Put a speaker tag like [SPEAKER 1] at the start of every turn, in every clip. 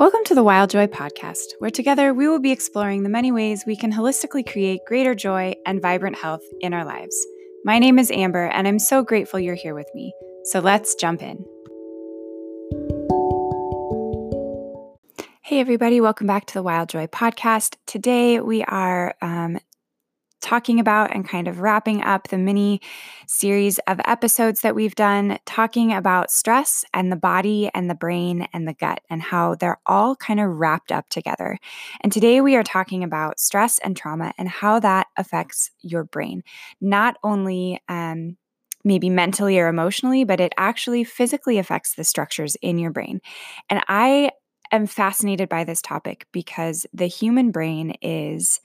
[SPEAKER 1] Welcome to the Wild Joy Podcast, where together we will be exploring the many ways we can holistically create greater joy and vibrant health in our lives. My name is Amber, and I'm so grateful you're here with me. So let's jump in. Hey, everybody, welcome back to the Wild Joy Podcast. Today we are um, talking about and kind of wrapping up the mini series of episodes that we've done, talking about stress and the body and the brain and the gut and how they're all kind of wrapped up together. And today we are talking about stress and trauma and how that affects your brain, not only um, maybe mentally or emotionally, but it actually physically affects the structures in your brain. And I am fascinated by this topic because the human brain is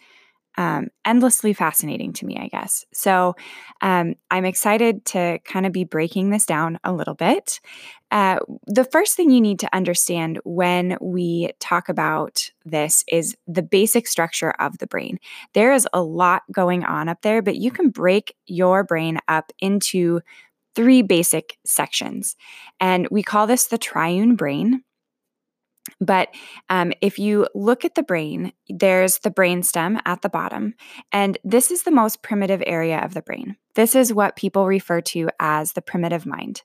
[SPEAKER 1] um, endlessly fascinating to me, I guess. So um, I'm excited to kind of be breaking this down a little bit. Uh, the first thing you need to understand when we talk about this is the basic structure of the brain. There is a lot going on up there, but you can break your brain up into three basic sections. And we call this the triune brain. But um, if you look at the brain, there's the brain stem at the bottom. And this is the most primitive area of the brain. This is what people refer to as the primitive mind.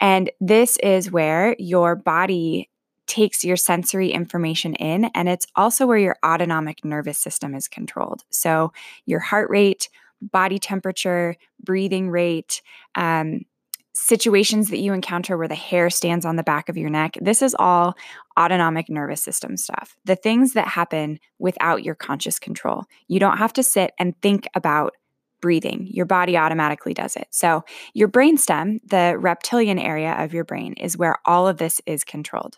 [SPEAKER 1] And this is where your body takes your sensory information in. And it's also where your autonomic nervous system is controlled. So your heart rate, body temperature, breathing rate, um, situations that you encounter where the hair stands on the back of your neck, this is all autonomic nervous system stuff. The things that happen without your conscious control. You don't have to sit and think about breathing. Your body automatically does it. So, your brainstem, the reptilian area of your brain, is where all of this is controlled.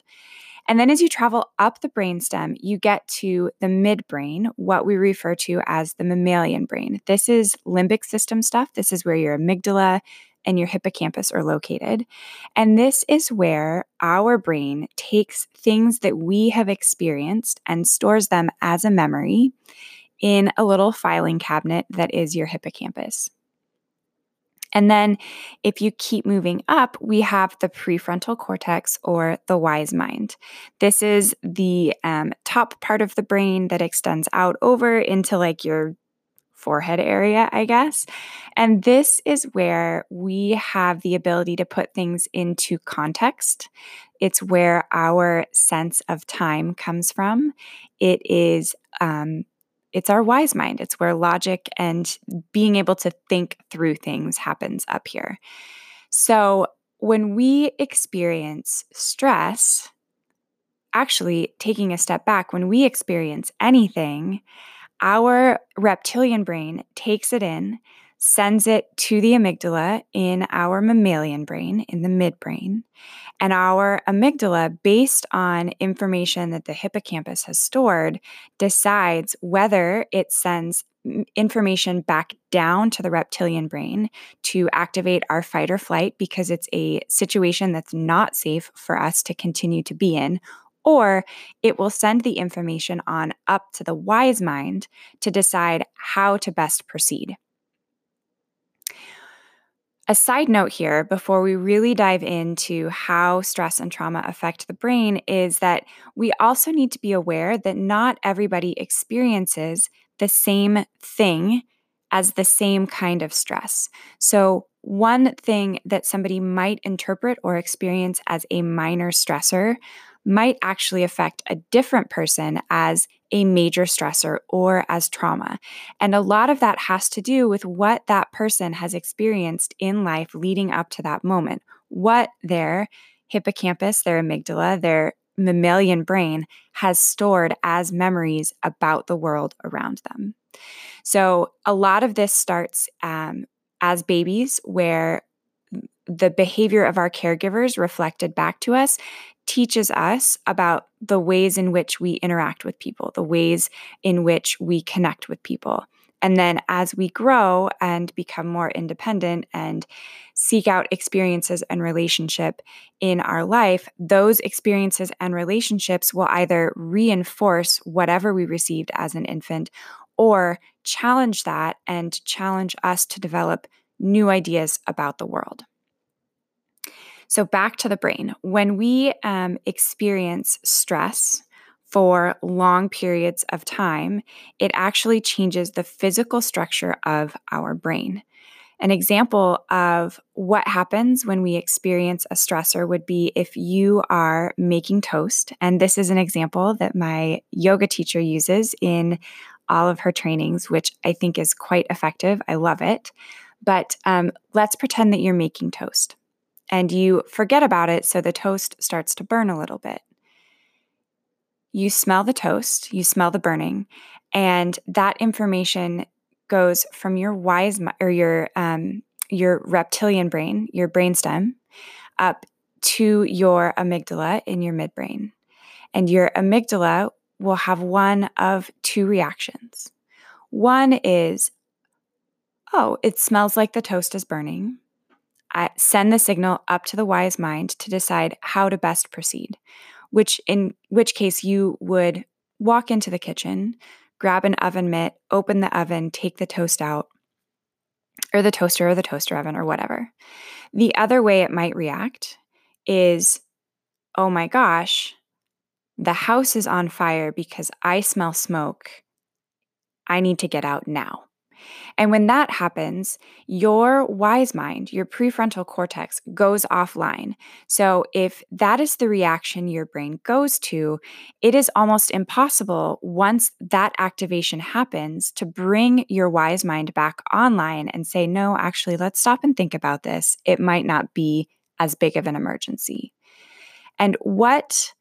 [SPEAKER 1] And then as you travel up the brainstem, you get to the midbrain, what we refer to as the mammalian brain. This is limbic system stuff. This is where your amygdala, and your hippocampus are located. And this is where our brain takes things that we have experienced and stores them as a memory in a little filing cabinet that is your hippocampus. And then, if you keep moving up, we have the prefrontal cortex or the wise mind. This is the um, top part of the brain that extends out over into like your forehead area, I guess. And this is where we have the ability to put things into context. It's where our sense of time comes from. It is, um, it's our wise mind. It's where logic and being able to think through things happens up here. So when we experience stress, actually taking a step back, when we experience anything, our reptilian brain takes it in, sends it to the amygdala in our mammalian brain, in the midbrain. And our amygdala, based on information that the hippocampus has stored, decides whether it sends information back down to the reptilian brain to activate our fight or flight because it's a situation that's not safe for us to continue to be in, or it will send the information on up to the wise mind to decide how to best proceed. A side note here, before we really dive into how stress and trauma affect the brain, is that we also need to be aware that not everybody experiences the same thing as the same kind of stress. So, one thing that somebody might interpret or experience as a minor stressor might actually affect a different person as a major stressor or as trauma. And a lot of that has to do with what that person has experienced in life leading up to that moment, what their hippocampus, their amygdala, their mammalian brain has stored as memories about the world around them. So, a lot of this starts um, as babies, where the behavior of our caregivers reflected back to us teaches us about the ways in which we interact with people, the ways in which we connect with people. And then as we grow and become more independent and seek out experiences and relationship in our life, those experiences and relationships will either reinforce whatever we received as an infant or challenge that and challenge us to develop new ideas about the world. So, back to the brain. When we um, experience stress, for long periods of time, it actually changes the physical structure of our brain. An example of what happens when we experience a stressor would be if you are making toast. And this is an example that my yoga teacher uses in all of her trainings, which I think is quite effective. I love it. But um, let's pretend that you're making toast and you forget about it, so the toast starts to burn a little bit. You smell the toast, you smell the burning, and that information goes from your wise or your um, your reptilian brain, your brainstem, up to your amygdala in your midbrain. And your amygdala will have one of two reactions. One is, oh, it smells like the toast is burning. Send the signal up to the wise mind to decide how to best proceed, which in which case you would walk into the kitchen, grab an oven mitt, open the oven, take the toast out, or the toaster or the toaster oven or whatever. The other way it might react is, oh my gosh, the house is on fire because I smell smoke. I need to get out now. And when that happens, your wise mind, your prefrontal cortex goes offline. So if that is the reaction your brain goes to, it is almost impossible once that activation happens to bring your wise mind back online and say, no, actually, let's stop and think about this. It might not be as big of an emergency. And what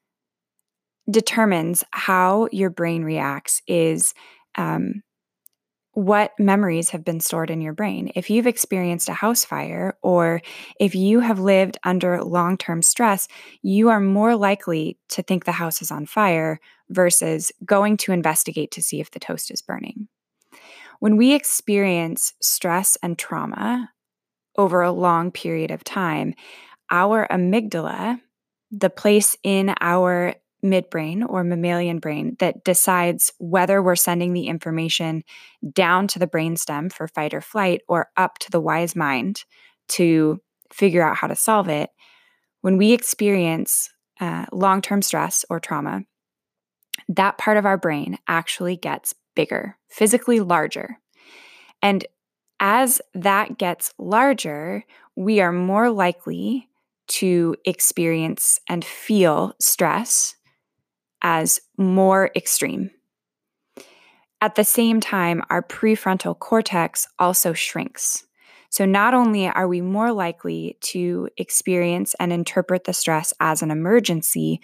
[SPEAKER 1] determines how your brain reacts is um, what memories have been stored in your brain. If you've experienced a house fire or if you have lived under long term stress, you are more likely to think the house is on fire versus going to investigate to see if the toast is burning. When we experience stress and trauma over a long period of time, our amygdala, the place in our midbrain or mammalian brain that decides whether we're sending the information down to the brainstem for fight or flight or up to the wise mind to figure out how to solve it. When we experience uh, long term stress or trauma, that part of our brain actually gets bigger, physically larger. And as that gets larger, we are more likely to experience and feel stress as more extreme. At the same time, our prefrontal cortex also shrinks. So, not only are we more likely to experience and interpret the stress as an emergency,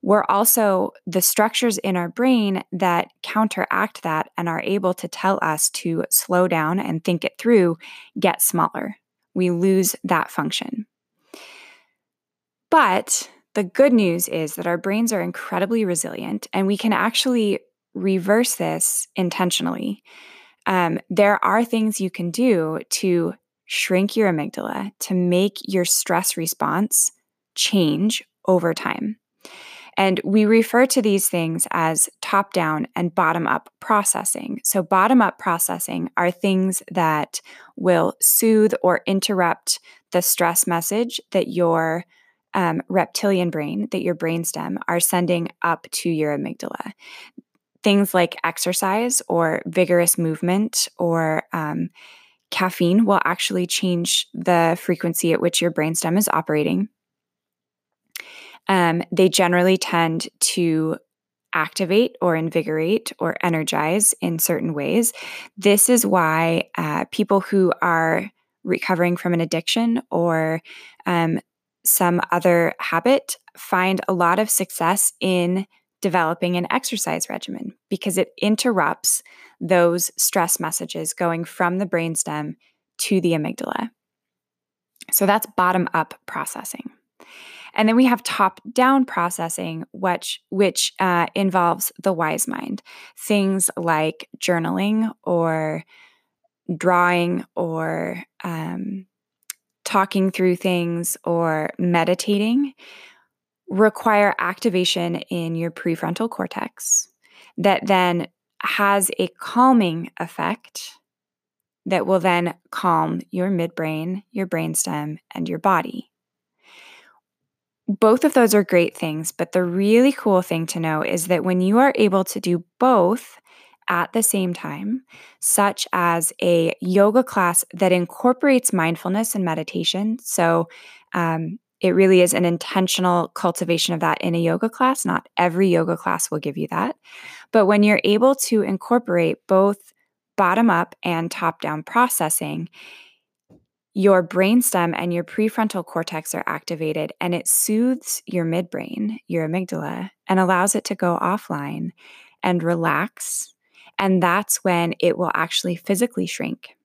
[SPEAKER 1] we're also the structures in our brain that counteract that and are able to tell us to slow down and think it through get smaller. We lose that function. But the good news is that our brains are incredibly resilient and we can actually reverse this intentionally. Um, there are things you can do to shrink your amygdala to make your stress response change over time. And we refer to these things as top down and bottom up processing. So, bottom up processing are things that will soothe or interrupt the stress message that your um, reptilian brain, that your brainstem, are sending up to your amygdala. Things like exercise or vigorous movement or um, caffeine will actually change the frequency at which your brainstem is operating. Um, they generally tend to activate or invigorate or energize in certain ways. This is why uh, people who are recovering from an addiction or um, some other habit find a lot of success in developing an exercise regimen because it interrupts those stress messages going from the brainstem to the amygdala. So that's bottom up processing. And then we have top down processing, which, which uh, involves the wise mind. Things like journaling or drawing or um, talking through things or meditating require activation in your prefrontal cortex that then has a calming effect that will then calm your midbrain, your brainstem, and your body. both of those are great things, but the really cool thing to know is that when you are able to do both at the same time, such as a yoga class that incorporates mindfulness and meditation. So, um, it really is an intentional cultivation of that in a yoga class. Not every yoga class will give you that. But when you're able to incorporate both bottom up and top down processing, your brainstem and your prefrontal cortex are activated and it soothes your midbrain, your amygdala, and allows it to go offline and relax. And that's when it will actually physically shrink.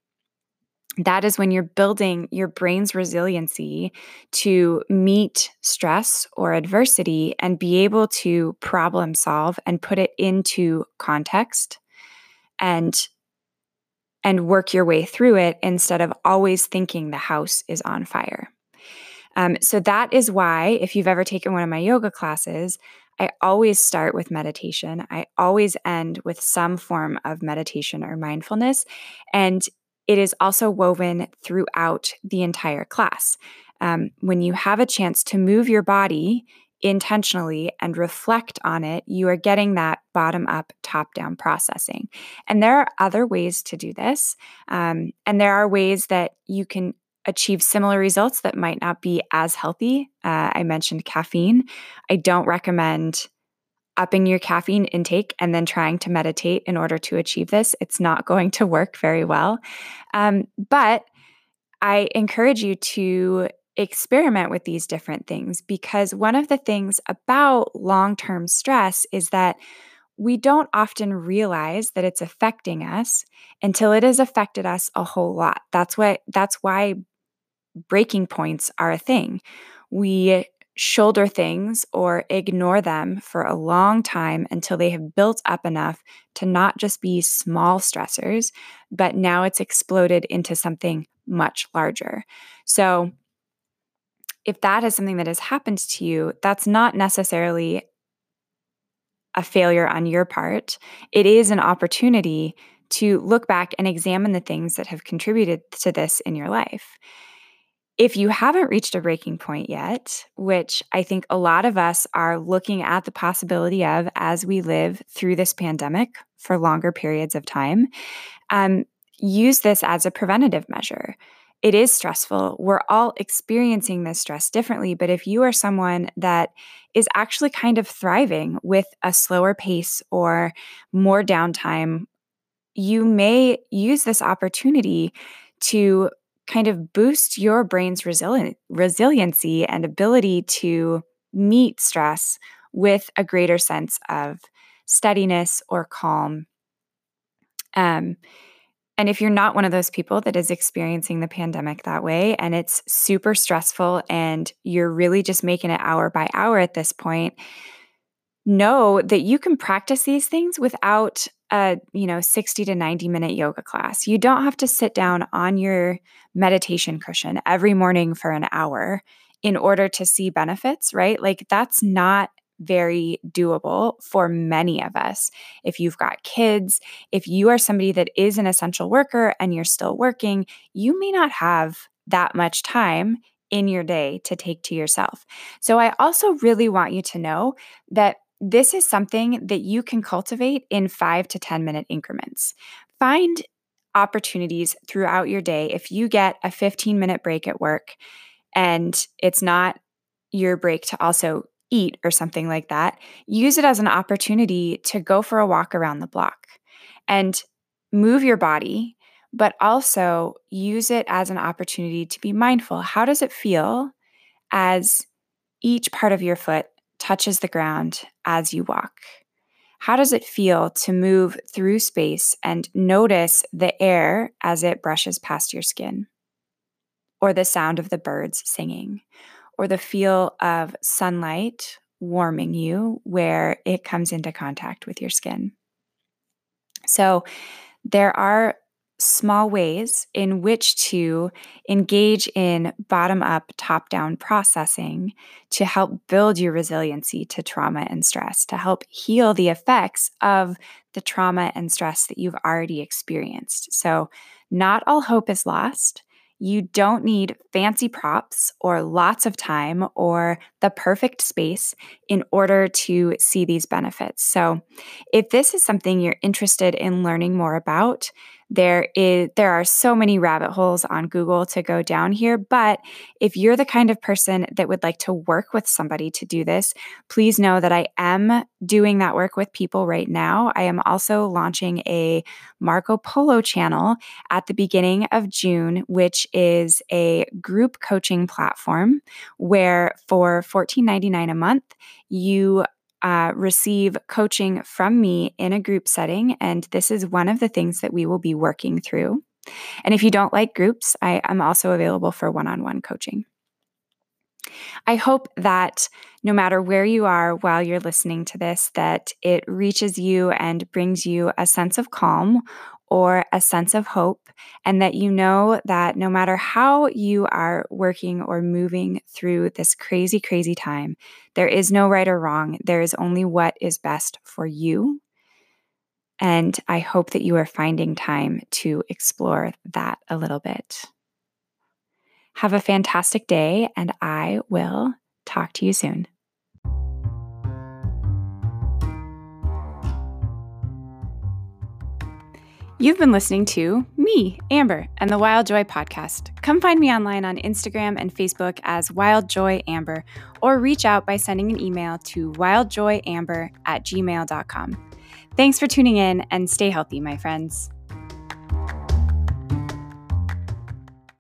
[SPEAKER 1] That is when you're building your brain's resiliency to meet stress or adversity and be able to problem solve and put it into context and and work your way through it instead of always thinking the house is on fire. Um, so that is why, if you've ever taken one of my yoga classes, I always start with meditation. I always end with some form of meditation or mindfulness. And it is also woven throughout the entire class. Um, when you have a chance to move your body intentionally and reflect on it, you are getting that bottom up, top down processing. And there are other ways to do this. Um, and there are ways that you can achieve similar results that might not be as healthy. Uh, I mentioned caffeine. I don't recommend upping your caffeine intake and then trying to meditate in order to achieve this. It's not going to work very well. Um, but I encourage you to experiment with these different things because one of the things about long term stress is that we don't often realize that it's affecting us until it has affected us a whole lot. That's what that's why breaking points are a thing. We shoulder things or ignore them for a long time until they have built up enough to not just be small stressors, but now it's exploded into something much larger. So, if that is something that has happened to you, that's not necessarily a failure on your part. It is an opportunity to look back and examine the things that have contributed to this in your life. If you haven't reached a breaking point yet, which I think a lot of us are looking at the possibility of as we live through this pandemic for longer periods of time, um, use this as a preventative measure it is stressful. We're all experiencing this stress differently. But if you are someone that is actually kind of thriving with a slower pace or more downtime, you may use this opportunity to kind of boost your brain's resili- resiliency and ability to meet stress with a greater sense of steadiness or calm. Um, and if you're not one of those people that is experiencing the pandemic that way and it's super stressful and you're really just making it hour by hour at this point, know that you can practice these things without a, you know, 60 to 90 minute yoga class. You don't have to sit down on your meditation cushion every morning for an hour in order to see benefits, right? Like that's not very doable for many of us. If you've got kids, if you are somebody that is an essential worker and you're still working, you may not have that much time in your day to take to yourself. So, I also really want you to know that this is something that you can cultivate in five to 10 minute increments. Find opportunities throughout your day. If you get a 15 minute break at work and it's not your break to also eat or something like that, use it as an opportunity to go for a walk around the block and move your body, but also use it as an opportunity to be mindful. How does it feel as each part of your foot touches the ground as you walk? How does it feel to move through space and notice the air as it brushes past your skin? Or the sound of the birds singing? or the feel of sunlight warming you where it comes into contact with your skin. So, there are small ways in which to engage in bottom up, top down processing to help build your resiliency to trauma and stress, to help heal the effects of the trauma and stress that you've already experienced. So, not all hope is lost. You don't need fancy props or lots of time or the perfect space in order to see these benefits. So, if this is something you're interested in learning more about, there is there are so many rabbit holes on Google to go down here, but if you're the kind of person that would like to work with somebody to do this, please know that I am doing that work with people right now. I am also launching a Marco Polo channel at the beginning of June, which is a group coaching platform where for $14.99 a month, you uh, receive coaching from me in a group setting. And this is one of the things that we will be working through. And if you don't like groups, I am also available for one on one coaching. I hope that no matter where you are while you're listening to this, that it reaches you and brings you a sense of calm or a sense of hope, and that you know that no matter how you are working or moving through this crazy, crazy time, there is no right or wrong. There is only what is best for you. And I hope that you are finding time to explore that a little bit. Have a fantastic day, and I will talk to you soon. You've been listening to me, Amber, and the Wild Joy podcast. Come find me online on Instagram and Facebook as Wild Joy Amber, or reach out by sending an email to wildjoyamber at gmail.com. Thanks for tuning in and stay healthy, my friends.